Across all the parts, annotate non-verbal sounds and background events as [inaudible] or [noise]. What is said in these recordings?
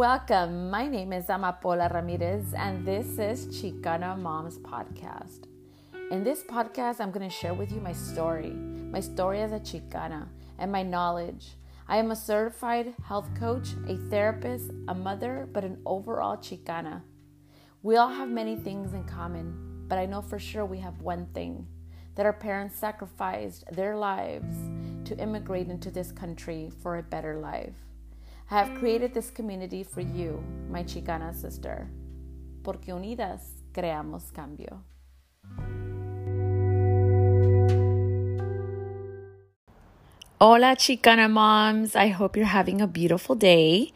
Welcome. My name is Amapola Ramirez, and this is Chicana Moms Podcast. In this podcast, I'm going to share with you my story, my story as a Chicana, and my knowledge. I am a certified health coach, a therapist, a mother, but an overall Chicana. We all have many things in common, but I know for sure we have one thing that our parents sacrificed their lives to immigrate into this country for a better life. I have created this community for you, my Chicana sister, porque unidas creamos cambio. Hola, Chicana moms. I hope you're having a beautiful day.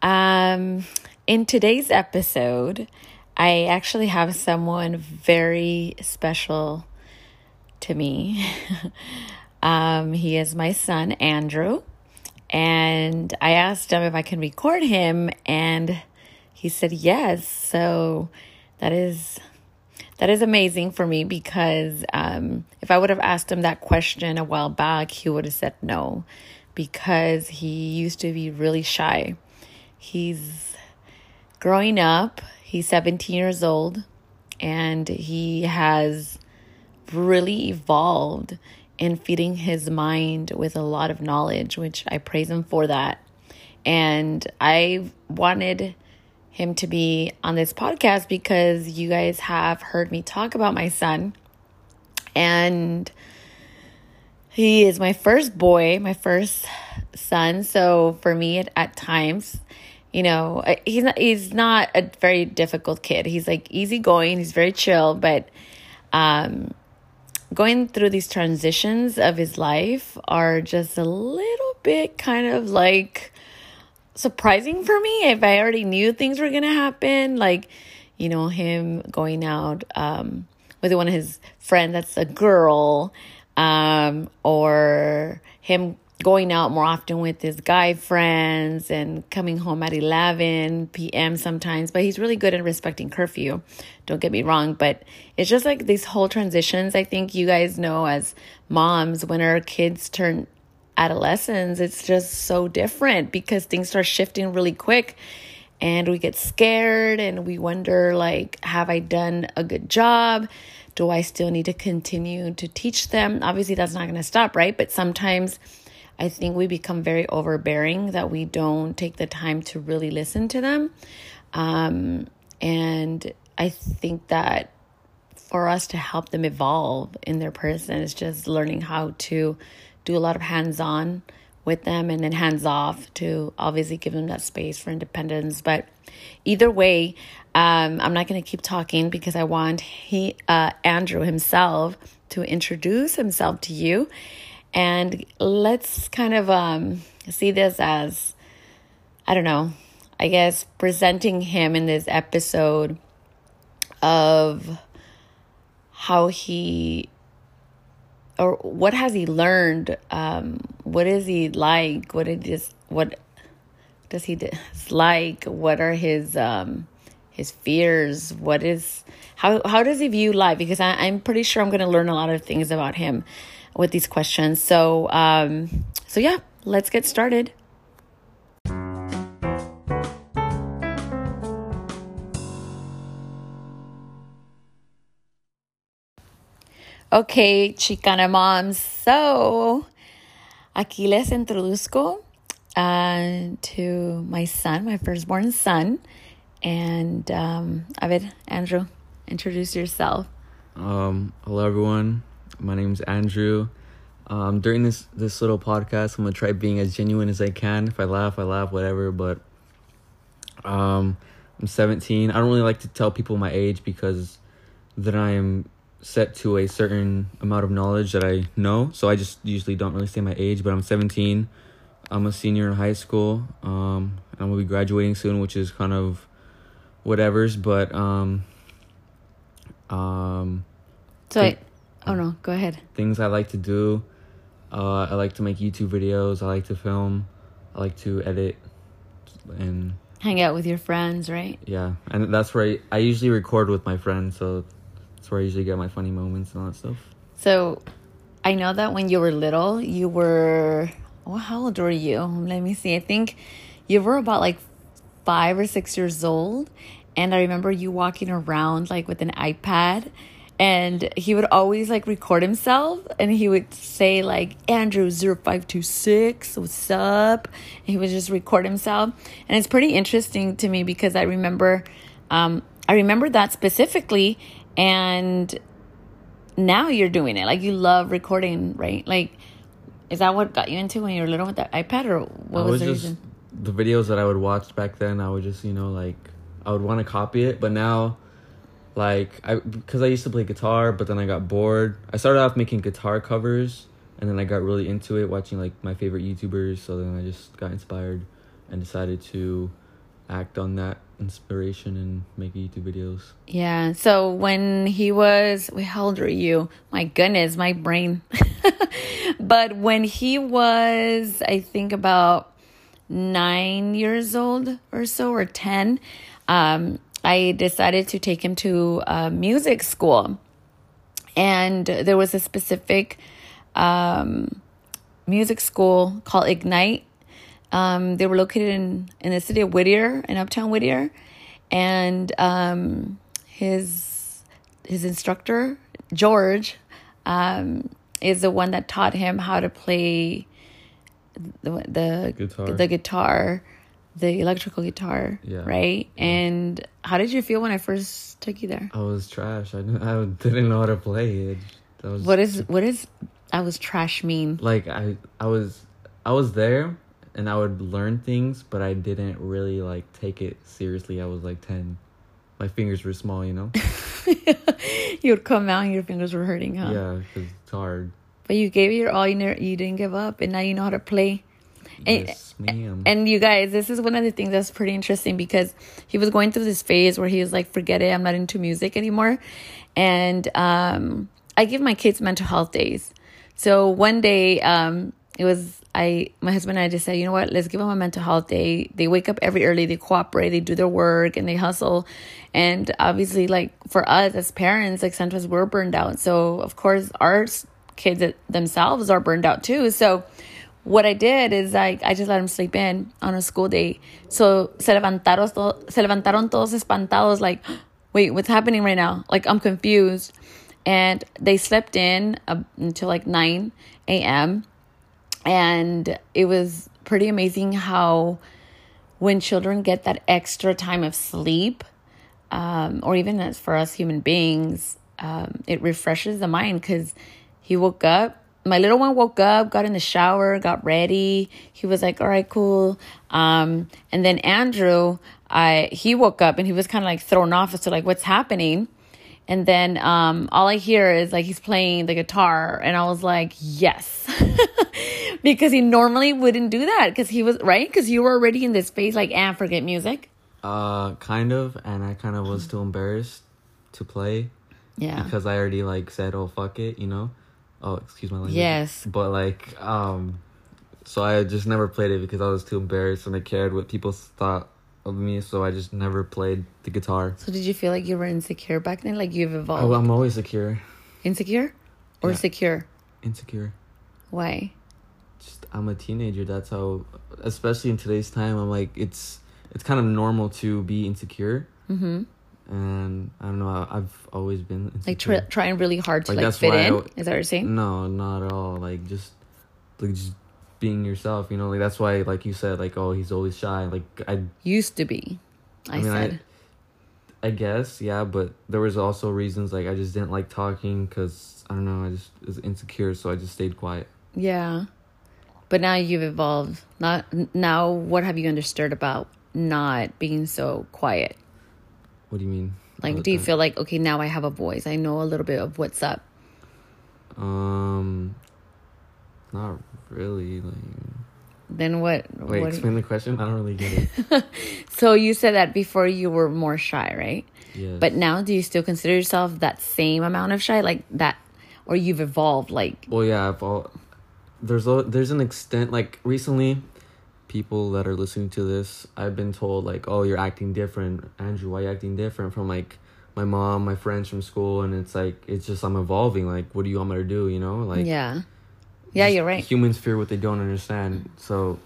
Um, in today's episode, I actually have someone very special to me. [laughs] um, he is my son, Andrew. And I asked him if I can record him, and he said yes. So that is that is amazing for me because um, if I would have asked him that question a while back, he would have said no because he used to be really shy. He's growing up, he's 17 years old, and he has really evolved in feeding his mind with a lot of knowledge, which I praise him for that. And I wanted him to be on this podcast because you guys have heard me talk about my son. And he is my first boy, my first son. So for me, at, at times, you know, he's not, he's not a very difficult kid. He's like easygoing. He's very chill, but um, going through these transitions of his life are just a little bit kind of like surprising for me. If I already knew things were going to happen like you know him going out um with one of his friends that's a girl um or him going out more often with his guy friends and coming home at 11 p.m. sometimes, but he's really good at respecting curfew. Don't get me wrong, but it's just like these whole transitions. I think you guys know as moms, when our kids turn adolescents, it's just so different because things start shifting really quick and we get scared and we wonder like have I done a good job? Do I still need to continue to teach them? Obviously that's not going to stop, right? But sometimes I think we become very overbearing that we don't take the time to really listen to them. Um, and I think that for us to help them evolve in their person is just learning how to do a lot of hands on with them and then hands off to obviously give them that space for independence. But either way, um, I'm not going to keep talking because I want he uh, Andrew himself to introduce himself to you and let's kind of um, see this as, I don't know, I guess presenting him in this episode of how he or what has he learned? Um, what is he like? What it is what does he dislike? What are his um, his fears? What is how how does he view life? Because I, i'm pretty sure i'm going to learn a lot of things about him with these questions. So, um, so yeah, let's get started. Okay, Chicana moms. So, aquí les introduzco uh, to my son, my firstborn son. And, um, a ver, Andrew, introduce yourself. Um, hello, everyone. My name's Andrew. Um, during this this little podcast, I'm gonna try being as genuine as I can. If I laugh, I laugh, whatever. But um, I'm 17. I don't really like to tell people my age because then I am set to a certain amount of knowledge that I know. So I just usually don't really say my age. But I'm 17. I'm a senior in high school. Um, I'm gonna be graduating soon, which is kind of whatever's. But um, um, so. I- Oh no, go ahead. Things I like to do. Uh, I like to make YouTube videos. I like to film. I like to edit and hang out with your friends, right? Yeah, and that's where I, I usually record with my friends. So that's where I usually get my funny moments and all that stuff. So I know that when you were little, you were. Well, how old were you? Let me see. I think you were about like five or six years old. And I remember you walking around like with an iPad and he would always like record himself. And he would say like andrew 0526 what's up? And he would just record himself. And it's pretty interesting to me because i remember um, i remember that specifically. And now you're doing it. Like you love recording right? Like is that what got you into when you were little with the ipad or what I was, was the just reason? the videos that I would watch back then. I would just you know like I would want to copy it, but now like I because I used to play guitar, but then I got bored. I started off making guitar covers, and then I got really into it, watching like my favorite YouTubers. So then I just got inspired and decided to act on that inspiration and make YouTube videos. Yeah. So when he was, wait, how old were you? My goodness, my brain. [laughs] but when he was, I think about nine years old or so, or 10, um, I decided to take him to uh, music school. And there was a specific um, music school called Ignite. Um, they were located in, in the city of Whittier, in Uptown Whittier. And um, his his instructor, George, um, is the one that taught him how to play the the Guitar. the guitar, the electrical guitar, Yeah. right? And how did you feel when I first took you there? I was trash. I didn't, I didn't know how to play it. Was What is what is I was trash mean? like I I was I was there and I would learn things, but I didn't really like take it seriously. I was like ten. My fingers were small, you know. [laughs] you would come out and your fingers were hurting, huh? Yeah, because it's hard. But you gave it your all. You never, you didn't give up, and now you know how to play. And- yes, ma'am. And you guys, this is one of the things that's pretty interesting because he was going through this phase where he was like, "Forget it, I'm not into music anymore." And um, I give my kids mental health days. So one day, um, it was I, my husband and I just said, you know what, let's give them a mental health day. They wake up every early, they cooperate, they do their work, and they hustle. And obviously, like for us as parents, like sometimes we're burned out. So of course, our kids themselves are burned out too. So what I did is like I just let them sleep in on a school day. So se levantaron, to- se levantaron todos espantados, like, [gasps] wait, what's happening right now? Like I'm confused. And they slept in uh, until like 9 a.m. And it was pretty amazing how when children get that extra time of sleep, um, or even as for us human beings, um, it refreshes the mind because he woke up. My little one woke up, got in the shower, got ready. He was like, "All right, cool." Um, and then Andrew, I he woke up and he was kind of like thrown off as to like what's happening. And then um, all I hear is like he's playing the guitar, and I was like, "Yes," [laughs] because he normally wouldn't do that because he was right because you were already in this phase like, "and forget music." uh, kind of, and I kind of was too embarrassed to play Yeah. because I already like said, "Oh fuck it," you know. Oh, excuse my language. Yes. But like, um, so I just never played it because I was too embarrassed and I cared what people thought of me. So I just never played the guitar. So did you feel like you were insecure back then? Like you've evolved? I'm always secure. insecure or Yeah. secure? Insecure. Why? Just I'm a teenager. That's how, especially in today's time, I'm like it's it's kind of normal to be insecure. Mm-hmm. And I don't know. I, I've always been insecure. Like try, trying really hard to Like, like, fit why I in. Is that what you're saying? No, not at all. Like just like just being yourself. You know, like that's why, like you said, like oh he's always shy. Like I Used to be. I, I mean, I- said. I guess, yeah, but there was also reasons like I just didn't like talking because I don't know, I just was insecure, so I just stayed quiet. yeah. But now you've evolved. Not now. What have you understood about not being so quiet? What do you mean? Like, do you feel like okay now I have a voice? I know a little bit of what's up. Um, not really. Like, Then what? wait, what explain the question. I don't really get it. [laughs] so you said that before you were more shy, right? Yes. But now, do you still consider yourself that same amount of shy, like that, or you've evolved? Like, well, yeah, I've all, there's a, there's an extent like recently, people that are listening to this, I've been told like, oh, you're acting different, Andrew. Why are you acting different from like my mom, my friends from school, and it's like it's just I'm evolving. Like, what do you want me to do? You know, like yeah, yeah, you're right. Humans fear what they don't understand. So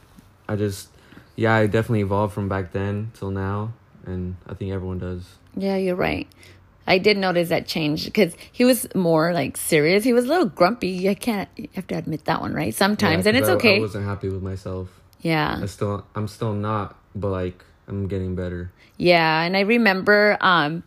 I just yeah, I definitely evolved from back then till now, and I think everyone does. Yeah, you're right. I did notice that change because he was more like serious. He was a little grumpy. I can't. You have to admit that one, right? Sometimes, Yeah, and it's I- okay. I wasn't happy with myself. Yeah, I still, I'm still not, but like, I'm getting better. Yeah, and I remember um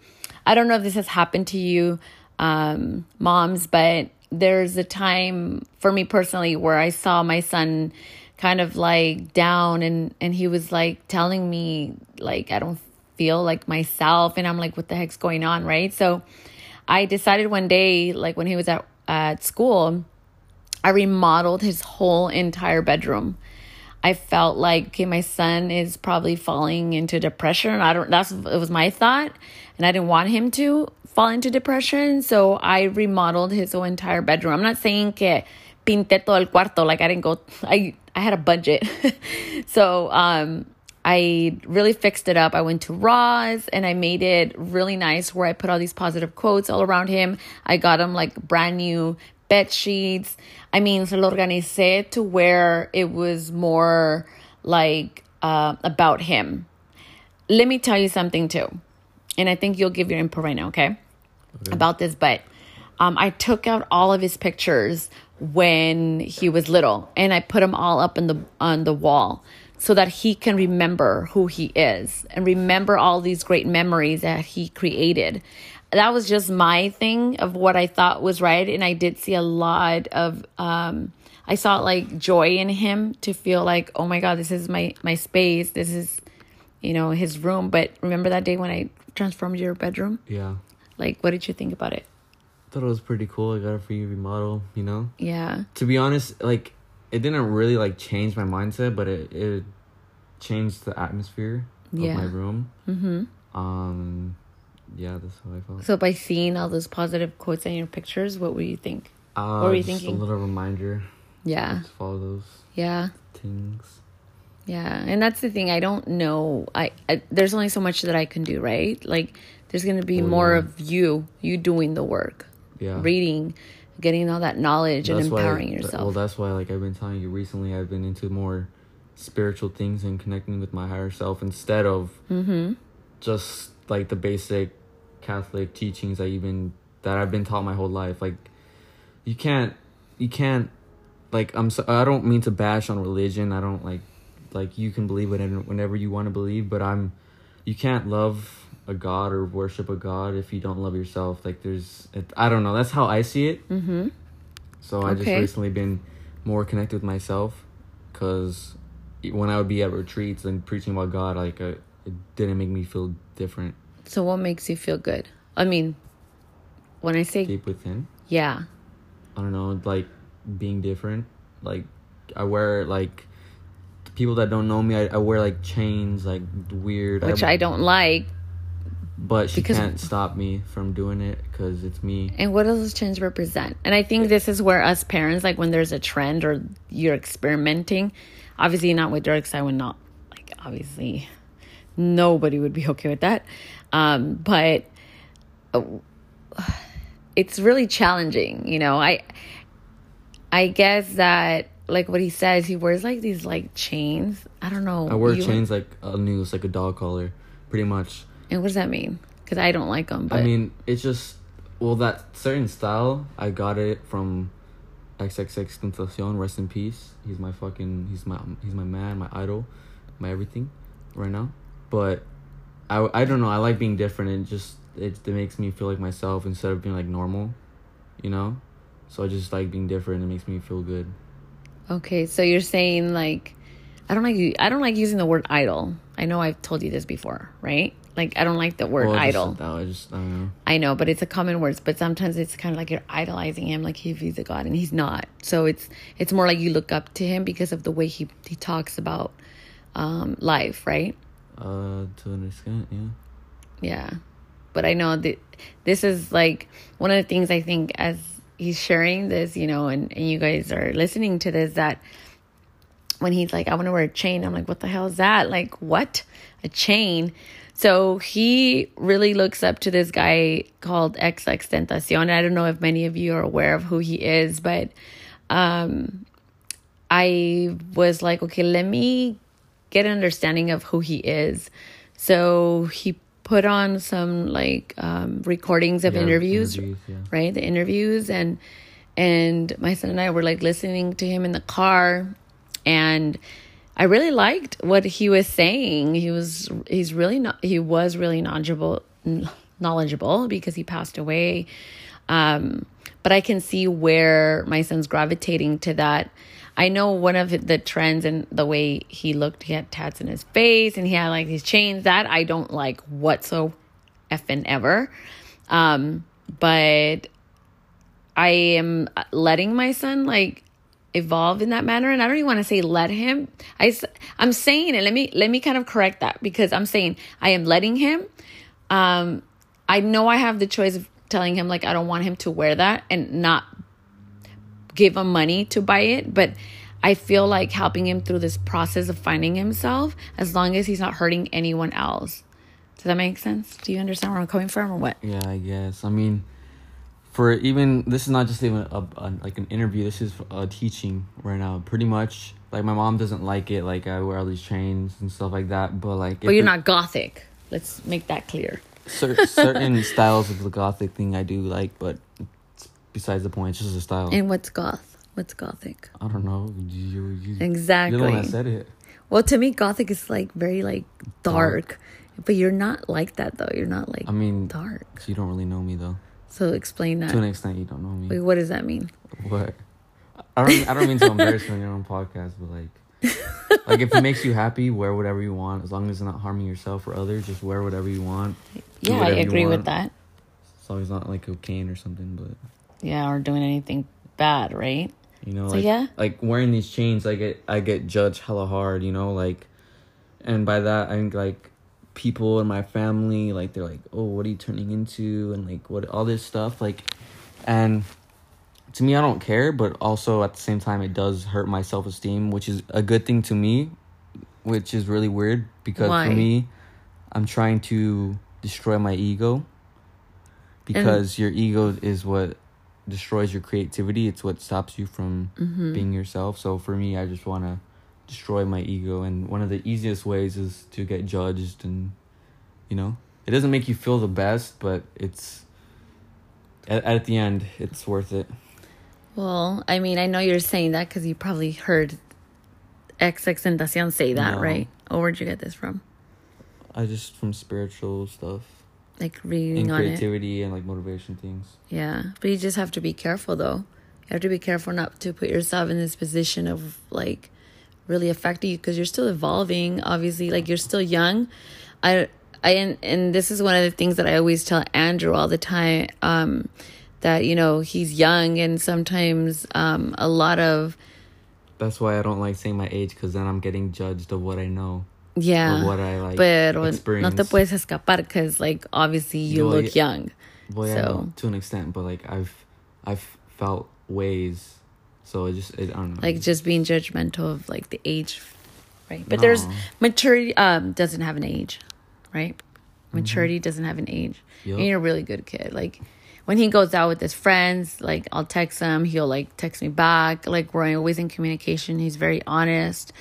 I don't know if this has happened to you um moms, but there's a time for me personally where I saw my son kind of like down and and he was like telling me like I don't feel like myself and I'm like what the heck's going on, right? So I decided one day like when he was at at school I remodeled his whole entire bedroom. I felt like okay, my son is probably falling into depression. I don't. That's it was my thought, and I didn't want him to fall into depression. So I remodeled his whole entire bedroom. I'm not saying que pinté todo el cuarto. Like I didn't go. I I had a budget, [laughs] so um, I really fixed it up. I went to Ross and I made it really nice. Where I put all these positive quotes all around him. I got him like brand new bed sheets. I mean, se lo organicé to where it was more like uh, about him. Let me tell you something too, and I think you'll give your input right now, okay? About this, but um, I took out all of his pictures when he was little, and I put them all up in the on the wall so that he can remember who he is and remember all these great memories that he created that was just my thing of what I thought was right. And I did see a lot of, um, I saw like joy in him to feel like, oh my God, this is my, my space. This is, you know, his room. But remember that day when I transformed your bedroom? Yeah, Like, what did you think about it? I thought it was pretty cool. I got a free remodel. You know, Yeah. to be honest, like, it didn't really like change my mindset, but it it changed the atmosphere of my room. Mm-hmm. Um, yeah, that's how I felt. So by seeing all those positive quotes in your pictures, what would you think? Uh, what were you just thinking? A little reminder. Yeah. Just follow those Yeah. things. Yeah, and that's the thing. I don't know. I, I there's only so much that I can do, right? Like there's going to be Oh, more yeah. of you, you doing the work. Yeah. Reading, getting all that knowledge and why- empowering th- yourself. well, that's why, like I've been telling you recently, I've been into more spiritual things and connecting with my higher self instead of Mm-hmm. just like the basic Catholic teachings that even that I've been taught my whole life. Like, you can't, you can't, like I'm. So, I don't mean to bash on religion. I don't like, like you can believe it whenever you want to believe, but I'm, you can't love a god or worship a god if you don't love yourself. Like there's, it, I don't know. That's how I see it. mm-hmm. So I just recently been more connected with myself, cause when I would be at retreats and preaching about God, like uh, it didn't make me feel different So what makes you feel good? I mean, when I say deep within. yeah, I don't know, like being different. Like I wear like people that don't know me, I, I wear like chains, like weird. which I don't like. But she because- can't stop me from doing it because it's me. And what does those chains represent? And I think this is where us parents, like when there's a trend or you're experimenting, obviously not with drugs. I would not like obviously nobody would be okay with that. Um, but uh, it's really challenging, you know. I I guess that like what he says, he wears like these like chains. I don't know. I wear You- chains like a noose, like a dog collar, pretty much. And what does that mean? Because I don't like them. But I mean, it's just well that certain style. I got it from XXX Tentacion. Rest in peace. He's my fucking. He's my. He's my man. My idol. My everything. Right now, but I I don't know. I like being different. It just it, it makes me feel like myself instead of being like normal, you know. So I just like being different. It makes me feel good. Okay, so you're saying like I don't like I don't like using the word idol. I know I've told you this before, right? Like I don't like the word Well, just idol. said I just I don't know. I know, but it's a common word, but sometimes it's kind of like you're idolizing him like if he's a god and he's not. So it's it's more like you look up to him because of the way he he talks about um life, right? Uh, to an extent, yeah. Yeah. But I know that this is like one of the things I think as he's sharing this, you know, and, and you guys are listening to this, that when he's like, I want to wear a chain, I'm like, what the hell is that? Like, what? A chain? So he really looks up to this guy called XX Tentacion. I don't know if many of you are aware of who he is, but um, I was like, okay, let me get an understanding of who he is. So he put on some like um, recordings of Yeah, interviews, interviews, yeah. right? The interviews and and my son and I were like listening to him in the car and I really liked what he was saying. He was he's really not he was really knowledgeable knowledgeable because he passed away. Um but I can see where my son's gravitating to that. I know one of the trends and the way he looked, he had tats in his face and he had like these chains that I don't like whatsoever ever. Um, but I am letting my son like evolve in that manner and I don't even want to say let him. I I'm saying it. Let me let me kind of correct that because I'm saying I am letting him um I know I have the choice of telling him like I don't want him to wear that and not give him money to buy it, but I feel like helping him through this process of finding himself as long as he's not hurting anyone else. Does that make sense? Do you understand where I'm coming from or what? Yeah, I guess. I mean, for even this is not just even a, a like an interview. This is a teaching right now. Pretty much, like my mom doesn't like it. Like I wear all these chains and stuff like that. But like, But you're not gothic. Let's make that clear. cer- certain [laughs] styles of the gothic thing I do like, but besides the point. It's just a style. And what's goth? What's gothic? I don't know. You, you, Exactly. You're the one that said it. Well, to me, gothic is like very like dark, Dark. but you're not like that though. You're not like I mean, dark. so you don't really know me though. So explain that. To an extent, you don't know me. Wait, what does that mean? What? I don't. I don't mean to embarrass you on your own podcast, but like, [laughs] like if it makes you happy, wear whatever you want, as long as it's not harming yourself or others. Just wear whatever you want. Yeah, I agree with that. As long as it's not like cocaine or something, but Yeah, or doing anything bad, right? you know, So, like yeah. like wearing these chains, I get I get judged hella hard. You know, like, and by that I think like people in my family, like they're like, oh, what are you turning into, and like what all this stuff, like, and to me, I don't care, but also at the same time, it does hurt my self esteem, which is a good thing to me, which is really weird because Why? for me, I'm trying to destroy my ego because your ego is what destroys your creativity. It's what stops you from Mm-hmm. being yourself. So for me, I just want to destroy my ego, and one of the easiest ways is to get judged, and you know, it doesn't make you feel the best, but it's at, at the end, it's worth it. Well, I mean, I know you're saying that because you probably heard XX Tentacion say that, No. right? Or where'd you get this from? I just from spiritual stuff Like reading on it. creativity and like motivation things. Yeah, but you just have to be careful though. You have to be careful not to put yourself in this position of like really affecting you because you're still evolving. Obviously, like you're still young. I I and, and this is one of the things that I always tell Andrew all the time. Um, that you know he's young and sometimes um a lot of That's why I don't like saying my age because then I'm getting judged of what I know yeah. what I like. Pero no experience. te puedes escapar because like obviously you Well, look young. Well, yeah, So- no, to an extent, but like I've I've felt ways, so it just it, I don't know. like just being judgmental of like the age right but there's maturity um doesn't have an age right maturity doesn't have an age Mm-hmm. And you're a really good kid like when he goes out with his friends like i'll text him he'll like text me back like we're always in communication he's very honest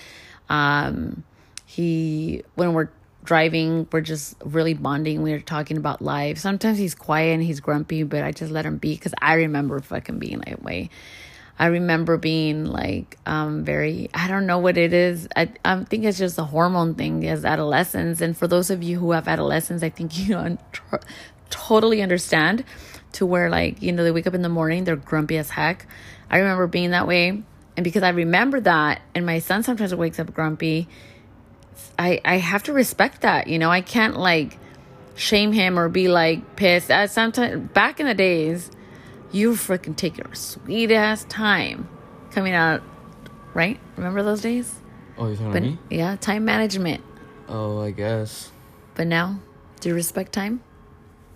um he when we're driving we're just really bonding. We're talking about life. Sometimes he's quiet and he's grumpy but i just let him be because i remember fucking being that way. I remember being like um very I don't know what it is. I I think it's just a hormone thing as adolescents. And for those of you who have adolescents, I think [laughs] you know totally understand to where like, you know, they wake up in the morning, they're grumpy as heck. I remember being that way. And because I remember that and my son sometimes wakes up grumpy, I I have to respect that, you know. I can't like shame him or be like pissed. At sometimes back in the days, you freaking take your sweet ass time coming out, right? Remember those days? oh, you're talking But me? yeah, time management. Oh, I guess But now, do you respect time?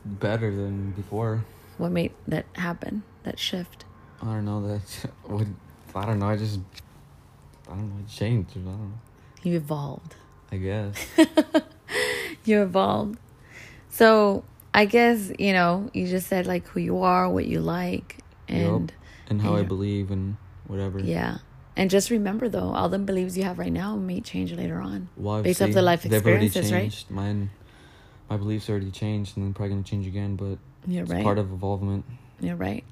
better than before. What made that happen? That shift? I don't know that. [laughs] What I don't know. I just I don't know. It changed. I don't know. You evolved. I guess. [laughs] You evolved. So I guess you know you just said like who you are, what you like, and Yup. and how I believe and whatever. yeah, And just remember, though, all the beliefs you have right now may change later on, Well, based off the life they've already experiences, right? changed. Mine, my beliefs already changed, and they're probably gonna change again. But You're it's right. part of evolvement. You're right.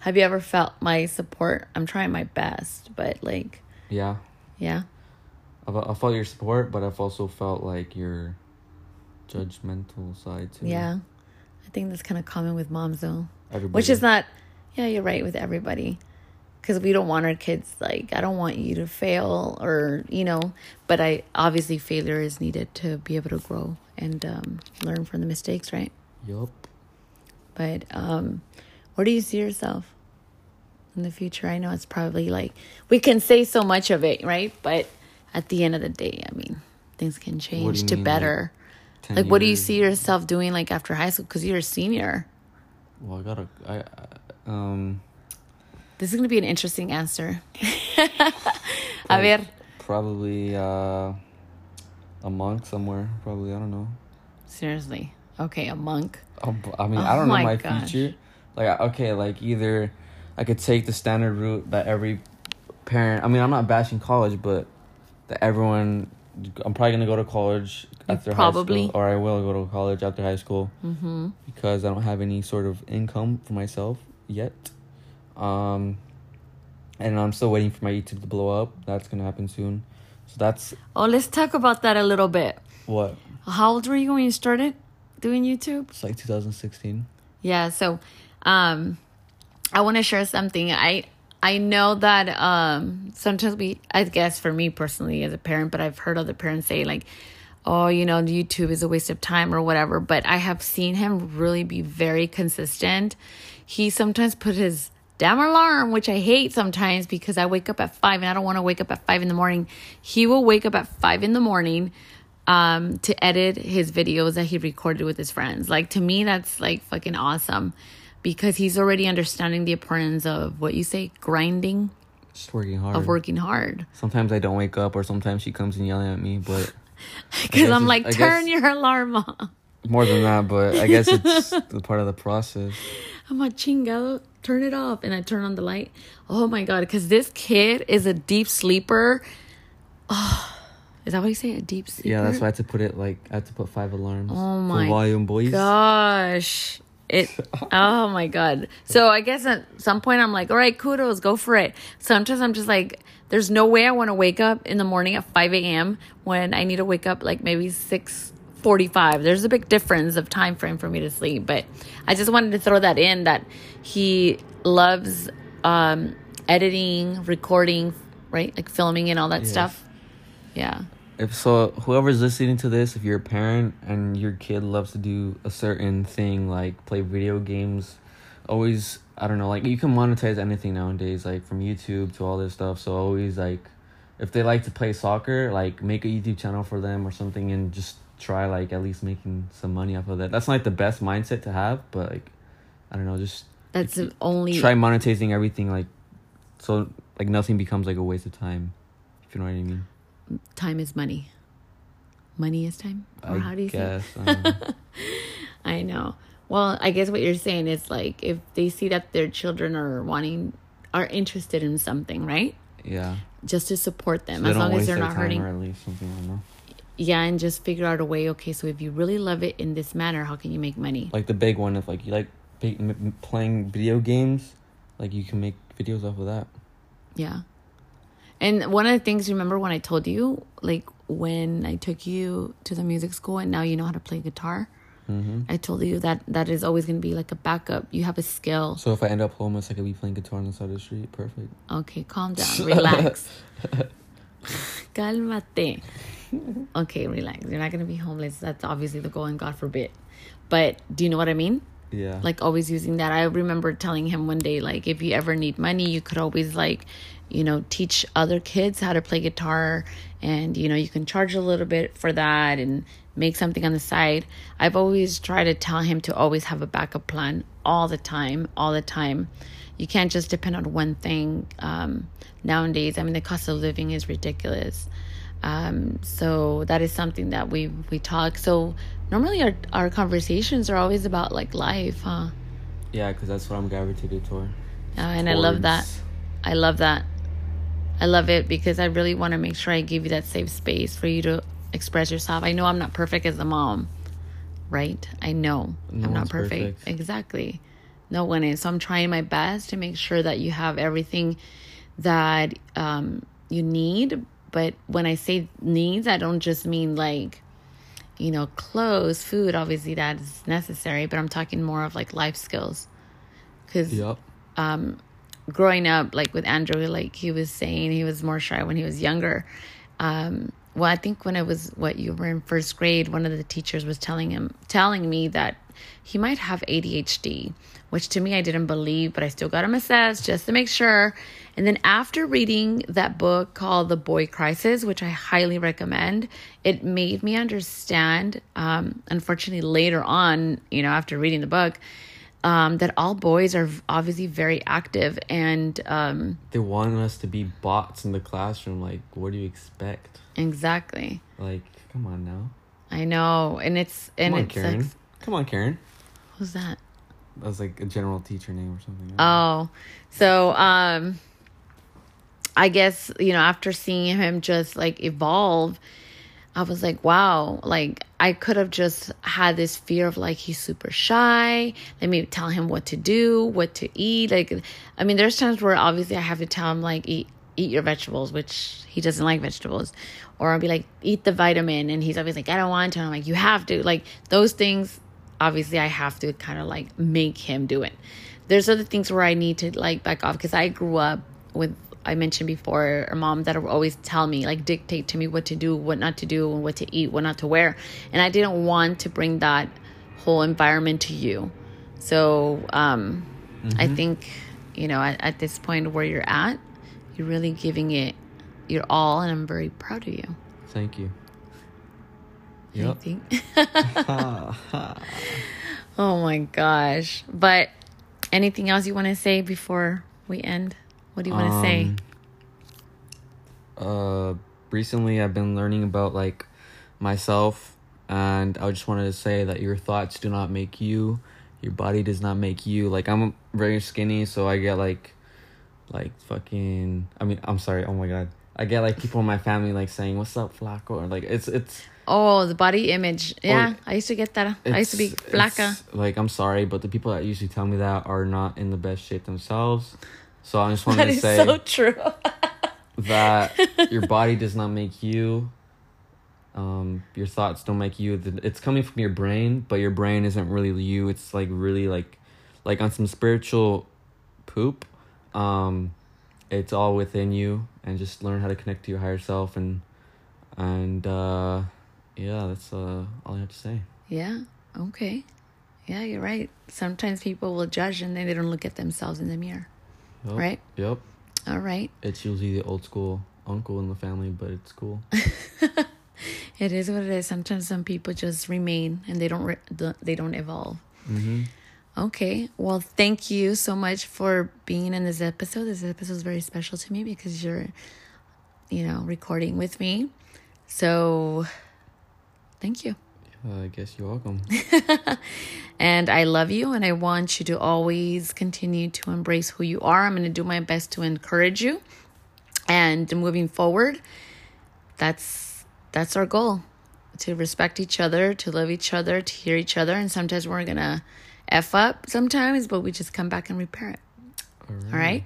Have you ever felt my support? I'm trying my best, but like, Yeah, yeah, I've, I felt your support, but I've also felt like your judgmental side too. yeah. I think that's kind of common with moms, though. Everybody. Which is not, yeah, you're right with everybody. Because we don't want our kids, like, I don't want you to fail or, you know, but I obviously failure is needed to be able to grow and um, learn from the mistakes, right? Yup. But um, where do you see yourself in the future? I know it's probably like, we can say so much of it, right? But at the end of the day, I mean, things can change to mean, better. 10 Like, what do you see yourself doing, like, after high school? Because you're a senior. Well, I gotta. I, I um. This is going to be an interesting answer. [laughs] A ver, Probably uh, a monk somewhere. Probably I don't know. seriously. Okay, a monk. Um, I mean, Oh I don't know my my gosh. future. Like, okay, like either I could take the standard route that every parent. I mean, I'm not bashing college, but that everyone. I'm probably gonna go to college after probably. high school, or I will go to college after high school Mm-hmm. because I don't have any sort of income for myself yet. Um, and I'm still waiting for my YouTube to blow up. That's gonna happen soon. So that's Oh, let's talk about that a little bit. what How old were you when you started doing YouTube? it's like 2016. Yeah, so um I want to share something. I I know that um sometimes we I guess for me personally as a parent, but I've heard other parents say like oh, you know, YouTube is a waste of time or whatever, but I have seen him really be very consistent. He sometimes put his damn alarm, which I hate sometimes because I wake up at 5 and I don't want to wake up at 5 in the morning. He will wake up at 5 in the morning um to edit his videos that he recorded with his friends. Like to me that's like fucking awesome because he's already understanding the importance of what you say grinding Just working hard. of working hard. Sometimes I don't wake up, or sometimes she comes and yelling at me. But [laughs] Because I'm like, turn your alarm off. more than that, but I guess it's [laughs] the part of the process. I'm a chingado, turn it off. And I turn on the light. Oh my God. Because this kid is a deep sleeper. Oh, [sighs] is that what you say? A deep sleeper? Yeah, that's why I had to put it like I had to put five alarms. Oh my for volume, boys. Gosh. It, oh my God. So I guess at some point I'm like, all right, kudos, go for it. Sometimes I'm just like, there's no way I want to wake up in the morning at 5 a.m. when I need to wake up like maybe 6:45. There's a big difference of time frame for me to sleep, but I just wanted to throw that in that he loves um, editing, recording, right? Like filming and all that Yes. stuff. Yeah. If so, whoever's listening to this, if you're a parent and your kid loves to do a certain thing like play video games, always I don't know, like you can monetize anything nowadays, like from YouTube to all this stuff. So always like, if they like to play soccer, like make a YouTube channel for them or something, and just try like at least making some money off of that. That's not like the best mindset to have, but like, I don't know, just That's the only try monetizing everything like, so like nothing becomes like a waste of time. If you know what I mean. Time is money. Money is time? Or I how do you say? guess. I don't know. I know. Well, I guess what you're saying is like if they see that their children are wanting are interested in something, right? yeah. Just to support them So as long as they're not hurting. or at least something I know. Yeah, and just figure out a way. Okay, so if you really love it in this manner, how can you make money? Like the big one, if like you like big, m- m- playing video games, like you can make videos off of that. Yeah. And one of the things, remember when I told you, like when I took you to the music school and now you know how to play guitar? hmm I told you that that is always going to be like a backup. You have a skill. So if I end up homeless, I could be playing guitar on the side of the street. Perfect. Okay, calm down. [laughs] Relax. [laughs] Cálmate. Okay, relax. You're not going to be homeless. That's obviously the goal, and God forbid. But do you know what I mean? Yeah. Like always using that. I remember telling him one day, like, if you ever need money, you could always, like, you know, teach other kids how to play guitar. And, you know, you can charge a little bit for that and make something on the side. I've always tried to tell him to always have a backup plan all the time, all the time. You can't just depend on one thing. Um, nowadays, I mean, the cost of living is ridiculous. Um, so that is something that we we talk. So normally our our conversations are always about like life, huh? yeah, because that's what I'm gravitated toward. Uh, and I love that. I love that. I love it because I really want to make sure I give you that safe space for you to express yourself. I know I'm not perfect as a mom, right? I know No I'm not perfect. perfect. Exactly. No one is. So I'm trying my best to make sure that you have everything that um, you need. But when I say needs, I don't just mean like, you know, clothes, food. Obviously, that is necessary. But I'm talking more of like life skills. Because Yep. growing up, like with Andrew, like he was saying, he was more shy when he was younger. Um, well, I think when I was what you were in first grade, one of the teachers was telling him, telling me that he might have ADHD, which to me I didn't believe, but I still got him assessed just to make sure. And then after reading that book called The Boy Crisis, which I highly recommend, it made me understand. Um, unfortunately, later on, you know, after reading the book, um, that all boys are obviously very active and um, They want us to be bots in the classroom. Like, what do you expect? exactly. Like, come on now. I know, and it's and Come on, it's Karen. like, Come on, Karen. who's that? That was like a general teacher name or something. Oh, so um, I guess you know after seeing him just like evolve, I was like, wow, like I could have just had this fear of like he's super shy. Let me tell him what to do, what to eat. Like, I mean, there's times where obviously I have to tell him like eat eat your vegetables, which he doesn't like vegetables, or I'll be like eat the vitamin, and he's always like I don't want to. And I'm like you have to. Like those things, obviously I have to kind of like make him do it. There's other things where I need to like back off because I grew up with I mentioned before, a mom that would always tell me, like, dictate to me what to do, what not to do, and what to eat, what not to wear. And I didn't want to bring that whole environment to you. So um, I think, you know, at, at this point where you're at, you're really giving it your all, and I'm very proud of you. Thank you. I think. [laughs] [laughs] oh my gosh. But anything else you want to say before we end? What do you want to say? Um, uh recently I've been learning about like myself and I just wanted to say that your thoughts do not make you. Your body does not make you. Like I'm very skinny so I get like like fucking I mean I'm sorry, oh my god. I get like people in my family like saying, What's up, Flaco? Or like it's it's Oh, the body image. Yeah, I used to get that. I used to be flaca. Like I'm sorry, but the people that usually tell me that are not in the best shape themselves. So I just [laughs] wanted That to say so true. [laughs] that your body does not make you. Um, your thoughts don't make you. The- It's coming from your brain, but your brain isn't really you. It's like really like, like on some spiritual poop. Um, it's all within you, and just learn how to connect to your higher self, and and uh, yeah, that's uh all I have to say. yeah. Okay. Yeah, you're right. Sometimes people will judge and then they don't look at themselves in the mirror. Yep. Right. Yep. All right. It's usually the old school uncle in the family, but it's cool. [laughs] It is what it is. Sometimes some people just remain and they don't re- they don't evolve. mm-hmm. Okay. Well, thank you so much for being in this episode. This episode is very special to me because you're, you know, recording with me. So, thank you. Uh, I guess you're welcome. [laughs] And I love you and I want you to always continue to embrace who you are. I'm going to do my best to encourage you. And moving forward, that's that's our goal. To respect each other, to love each other, to hear each other, and sometimes we're going to F up sometimes, but we just come back and repair it. All right. All right?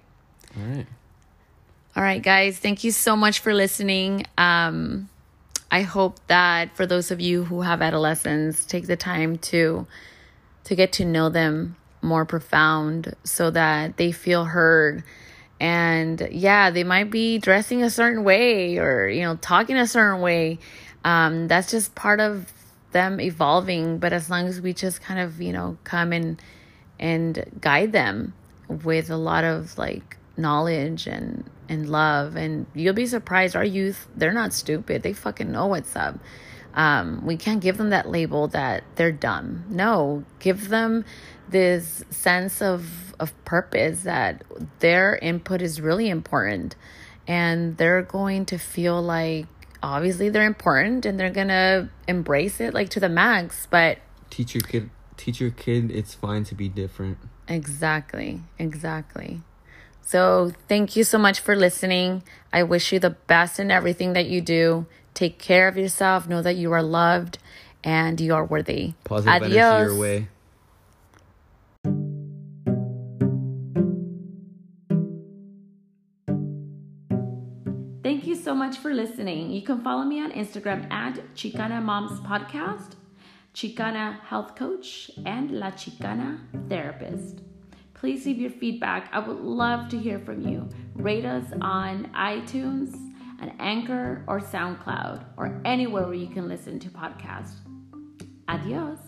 All right. All right, guys. Thank you so much for listening. Um, I hope that for those of you who have adolescents, take the time to to get to know them more profound, so that they feel heard. And yeah, they might be dressing a certain way or you know talking a certain way. Um, that's just part of them evolving. But as long as we just kind of you know come and and guide them with a lot of like knowledge and and love and you'll be surprised our youth they're not stupid they fucking know what's up um, we can't give them that label that they're dumb no give them this sense of of purpose that their input is really important and they're going to feel like obviously they're important and they're gonna embrace it like to the max but Teach your kid. Teach your kid it's fine to be different. Exactly, exactly. So, thank you so much for listening. I wish you the best in everything that you do. Take care of yourself. Know that you are loved and you are worthy. Positive energy Adios. your way. Thank you so much for listening. You can follow me on Instagram at Chicana Moms Podcast, Chicana Health Coach, and La Chicana Therapist. Please leave your feedback. I would love to hear from you. Rate us on iTunes, an Anchor, or SoundCloud, or anywhere where you can listen to podcasts. Adios.